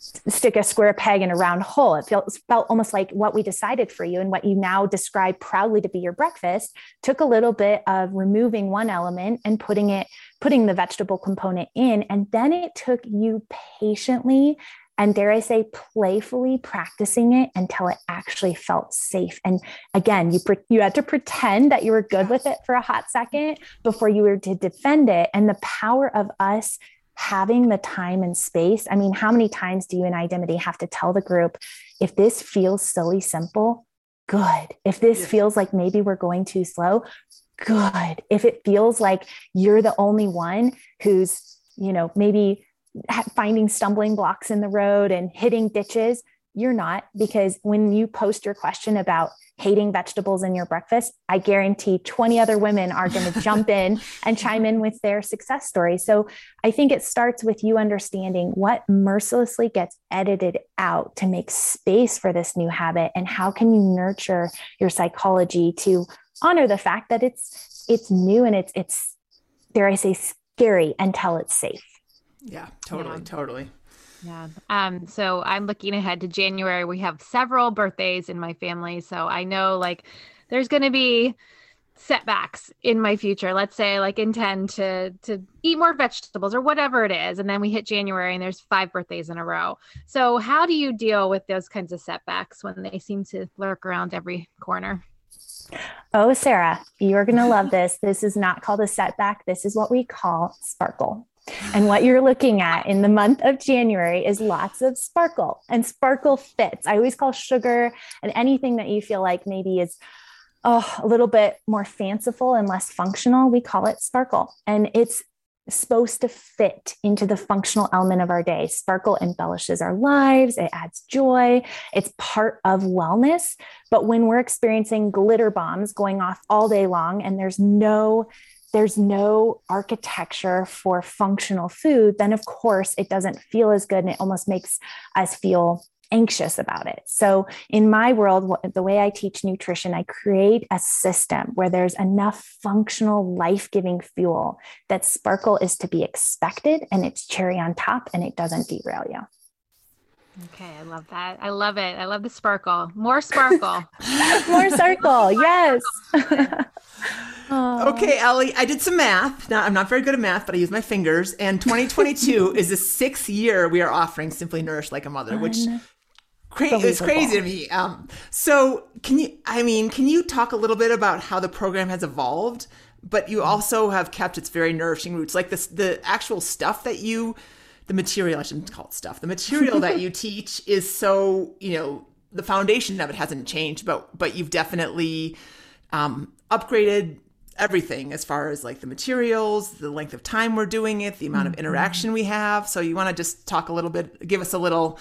stick a square peg in a round hole. It felt, felt almost like what we decided for you and what you now describe proudly to be your breakfast took a little bit of removing one element and putting it, putting the vegetable component in. And then it took you patiently and dare I say, playfully practicing it until it actually felt safe. And again, you pre- you had to pretend that you were good with it for a hot second before you were to defend it. And the power of us having the time and space. I mean, how many times do you and identity have to tell the group if this feels silly simple, good. If this feels like maybe we're going too slow, good. If it feels like you're the only one who's, you know, maybe finding stumbling blocks in the road and hitting ditches, you're not because when you post your question about hating vegetables in your breakfast, I guarantee 20 other women are going to jump in and chime in with their success story. So I think it starts with you understanding what mercilessly gets edited out to make space for this new habit and how can you nurture your psychology to honor the fact that it's it's new and it's it's dare I say scary until it's safe. Yeah, totally, yeah. totally. Yeah. Um, so I'm looking ahead to January. We have several birthdays in my family. So I know like there's gonna be setbacks in my future. Let's say like intend to to eat more vegetables or whatever it is. And then we hit January and there's five birthdays in a row. So how do you deal with those kinds of setbacks when they seem to lurk around every corner? Oh, Sarah, you're going to love this. This is not called a setback. This is what we call sparkle. And what you're looking at in the month of January is lots of sparkle and sparkle fits. I always call sugar and anything that you feel like maybe is oh, a little bit more fanciful and less functional, we call it sparkle. And it's supposed to fit into the functional element of our day. Sparkle embellishes our lives, it adds joy, it's part of wellness. But when we're experiencing glitter bombs going off all day long and there's no there's no architecture for functional food, then of course it doesn't feel as good and it almost makes us feel anxious about it. So, in my world, the way I teach nutrition, I create a system where there's enough functional, life giving fuel that sparkle is to be expected and it's cherry on top and it doesn't derail you. Okay, I love that. I love it. I love the sparkle. More sparkle. More sparkle. Yes. okay, Ellie, I did some math. Now, I'm not very good at math, but I use my fingers. And 2022 is the sixth year we are offering Simply Nourished Like a Mother, which cra- is crazy to me. Um, so, can you, I mean, can you talk a little bit about how the program has evolved, but you also have kept its very nourishing roots? Like this, the actual stuff that you, the material, I shouldn't call it stuff, the material that you teach is so, you know, the foundation of it hasn't changed, but, but you've definitely, um, upgraded everything as far as like the materials, the length of time we're doing it, the amount of mm-hmm. interaction we have. So you want to just talk a little bit, give us a little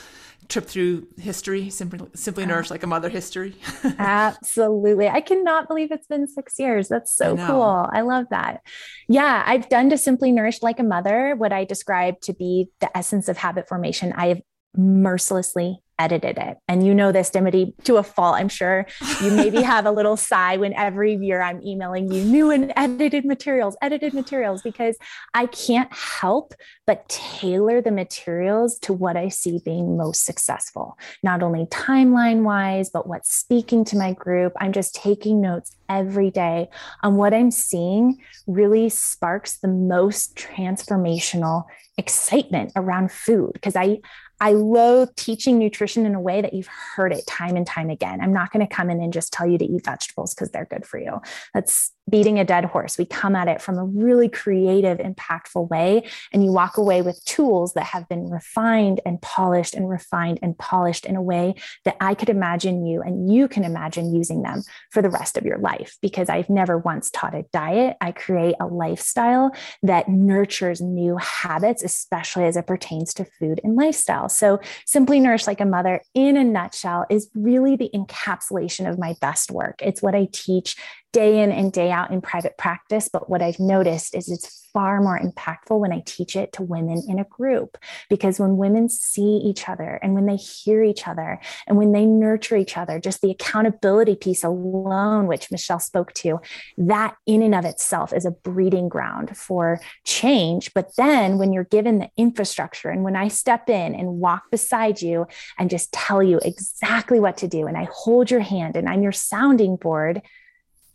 trip through history, simply simply nourished like a mother history. Absolutely. I cannot believe it's been 6 years. That's so I cool. I love that. Yeah, I've done to simply nourished like a mother what I describe to be the essence of habit formation. I have mercilessly edited it. And you know this, Dimity, to a fault. I'm sure you maybe have a little sigh when every year I'm emailing you new and edited materials, edited materials, because I can't help but tailor the materials to what I see being most successful, not only timeline wise, but what's speaking to my group. I'm just taking notes every day on what I'm seeing really sparks the most transformational excitement around food because I I loathe teaching nutrition in a way that you've heard it time and time again. I'm not going to come in and just tell you to eat vegetables because they're good for you. That's beating a dead horse. We come at it from a really creative, impactful way. And you walk away with tools that have been refined and polished and refined and polished in a way that I could imagine you and you can imagine using them for the rest of your life. Because I've never once taught a diet, I create a lifestyle that nurtures new habits, especially as it pertains to food and lifestyle. So, Simply Nourish Like a Mother, in a nutshell, is really the encapsulation of my best work. It's what I teach day in and day out in private practice. But what I've noticed is it's far more impactful when I teach it to women in a group. Because when women see each other and when they hear each other and when they nurture each other, just the accountability piece alone, which Michelle spoke to, that in and of itself is a breeding ground for change. But then when you're given the infrastructure and when I step in and walk beside you and just tell you exactly what to do, and I hold your hand and I'm your sounding board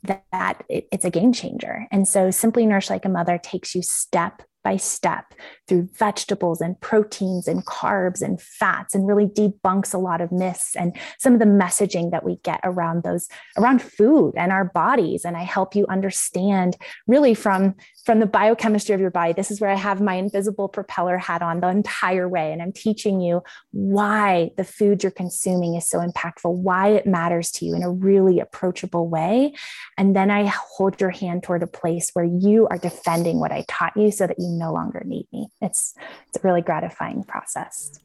that it, it's a game changer. And so Simply Nourish Like a Mother takes you step by step through vegetables and proteins and carbs and fats and really debunks a lot of myths and some of the messaging that we get around those around food and our bodies and i help you understand really from from the biochemistry of your body. This is where I have my invisible propeller hat on the entire way. And I'm teaching you why the food you're consuming is so impactful, why it matters to you in a really approachable way. And then I hold your hand toward a place where you are defending what I taught you so that you no longer need me. It's, it's a really gratifying process.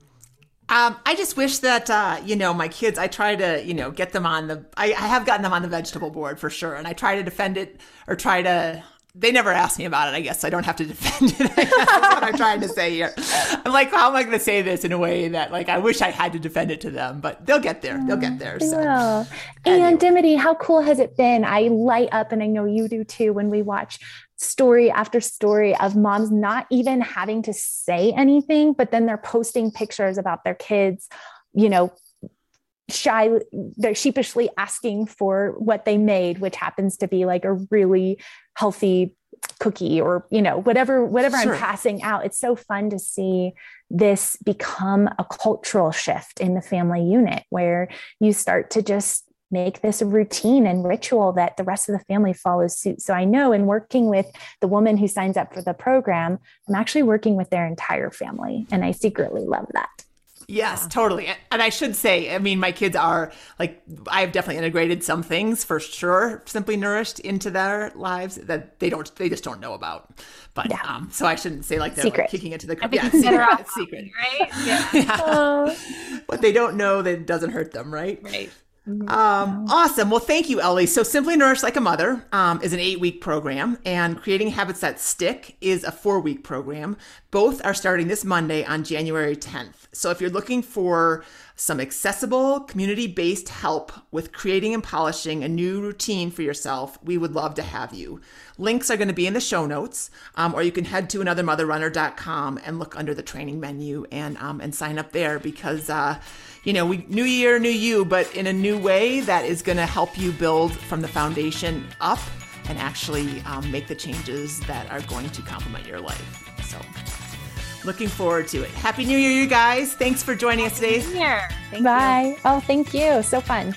Um, I just wish that uh, you know my kids. I try to you know get them on the. I, I, have gotten them on the vegetable board for sure, and I try to defend it or try to they never asked me about it, I guess. So I don't have to defend it. That's what I'm trying to say here. I'm like, how am I going to say this in a way that, like, I wish I had to defend it to them, but they'll get there. They'll get there. So. Will. And Dimity, how cool has it been? I light up, and I know you do too, when we watch story after story of moms not even having to say anything, but then they're posting pictures about their kids, you know, shy they're sheepishly asking for what they made which happens to be like a really healthy cookie or you know whatever whatever sure. i'm passing out it's so fun to see this become a cultural shift in the family unit where you start to just make this a routine and ritual that the rest of the family follows suit. So I know in working with the woman who signs up for the program, I'm actually working with their entire family. And I secretly love that. Yes, yeah. totally. And I should say, I mean, my kids are like, I've definitely integrated some things for sure, simply nourished into their lives that they don't, they just don't know about. But yeah. um, so I shouldn't say like they're like kicking it to the curb. Yeah, secret, it's secret, right? Yeah. yeah. what they don't know that it doesn't hurt them, right? Right. Mm-hmm. Um, awesome. Well, thank you, Ellie. So, Simply Nourished Like a Mother um, is an eight week program, and Creating Habits That Stick is a four week program. Both are starting this Monday on January 10th. So, if you're looking for some accessible, community based help with creating and polishing a new routine for yourself, we would love to have you. Links are going to be in the show notes, um, or you can head to anothermotherrunner.com and look under the training menu and um, and sign up there because. Uh, you know, we new year, new you, but in a new way that is going to help you build from the foundation up and actually um, make the changes that are going to complement your life. So, looking forward to it. Happy New Year, you guys! Thanks for joining us today. New Year. Bye. You. Oh, thank you. So fun.